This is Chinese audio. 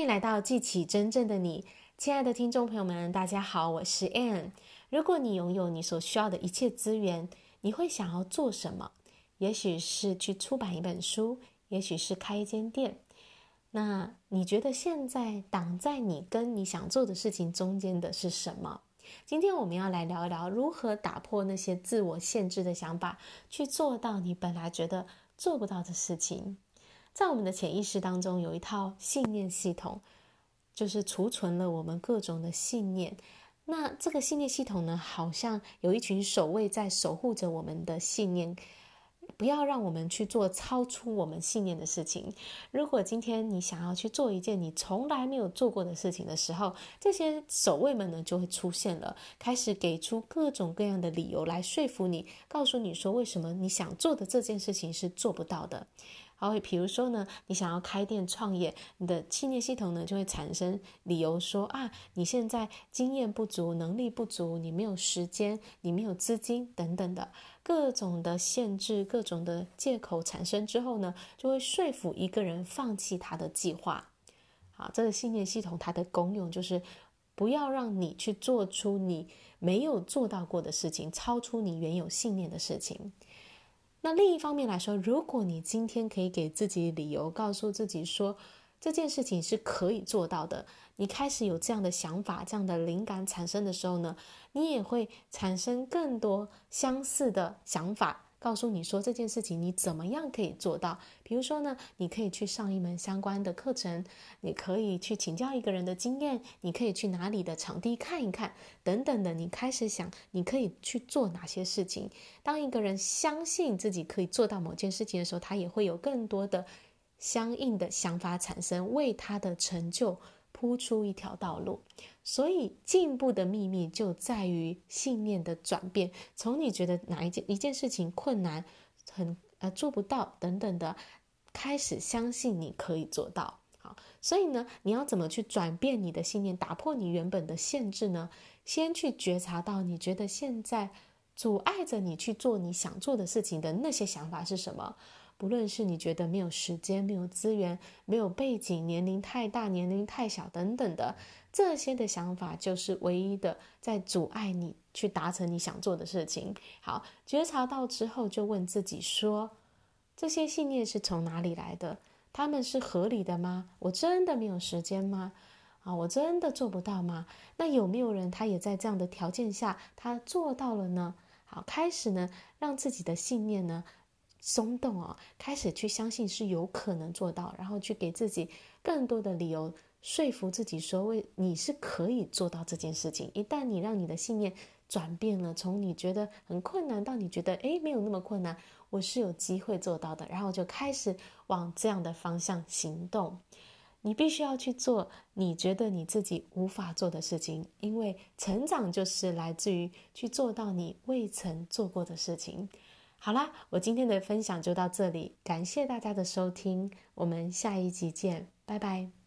欢迎来到记起真正的你，亲爱的听众朋友们，大家好，我是 Anne。如果你拥有你所需要的一切资源，你会想要做什么？也许是去出版一本书，也许是开一间店。那你觉得现在挡在你跟你想做的事情中间的是什么？今天我们要来聊一聊如何打破那些自我限制的想法，去做到你本来觉得做不到的事情。在我们的潜意识当中，有一套信念系统，就是储存了我们各种的信念。那这个信念系统呢，好像有一群守卫在守护着我们的信念。不要让我们去做超出我们信念的事情。如果今天你想要去做一件你从来没有做过的事情的时候，这些守卫们呢就会出现了，开始给出各种各样的理由来说服你，告诉你说为什么你想做的这件事情是做不到的。好，比如说呢，你想要开店创业，你的信念系统呢就会产生理由说啊，你现在经验不足，能力不足，你没有时间，你没有资金等等的各种的限制，各种的借口产生之后呢，就会说服一个人放弃他的计划。好，这个信念系统它的功用就是不要让你去做出你没有做到过的事情，超出你原有信念的事情。那另一方面来说，如果你今天可以给自己理由，告诉自己说这件事情是可以做到的，你开始有这样的想法、这样的灵感产生的时候呢，你也会产生更多相似的想法。告诉你说这件事情你怎么样可以做到？比如说呢，你可以去上一门相关的课程，你可以去请教一个人的经验，你可以去哪里的场地看一看，等等的。你开始想，你可以去做哪些事情？当一个人相信自己可以做到某件事情的时候，他也会有更多的相应的想法产生，为他的成就铺出一条道路。所以，进步的秘密就在于信念的转变。从你觉得哪一件一件事情困难、很呃做不到等等的，开始相信你可以做到。好，所以呢，你要怎么去转变你的信念，打破你原本的限制呢？先去觉察到你觉得现在阻碍着你去做你想做的事情的那些想法是什么。不论是你觉得没有时间、没有资源、没有背景、年龄太大、年龄太小等等的这些的想法，就是唯一的在阻碍你去达成你想做的事情。好，觉察到之后，就问自己说：这些信念是从哪里来的？他们是合理的吗？我真的没有时间吗？啊，我真的做不到吗？那有没有人他也在这样的条件下他做到了呢？好，开始呢，让自己的信念呢。松动哦，开始去相信是有可能做到，然后去给自己更多的理由，说服自己说，为你是可以做到这件事情。一旦你让你的信念转变了，从你觉得很困难到你觉得诶，没有那么困难，我是有机会做到的，然后就开始往这样的方向行动。你必须要去做你觉得你自己无法做的事情，因为成长就是来自于去做到你未曾做过的事情。好啦，我今天的分享就到这里，感谢大家的收听，我们下一集见，拜拜。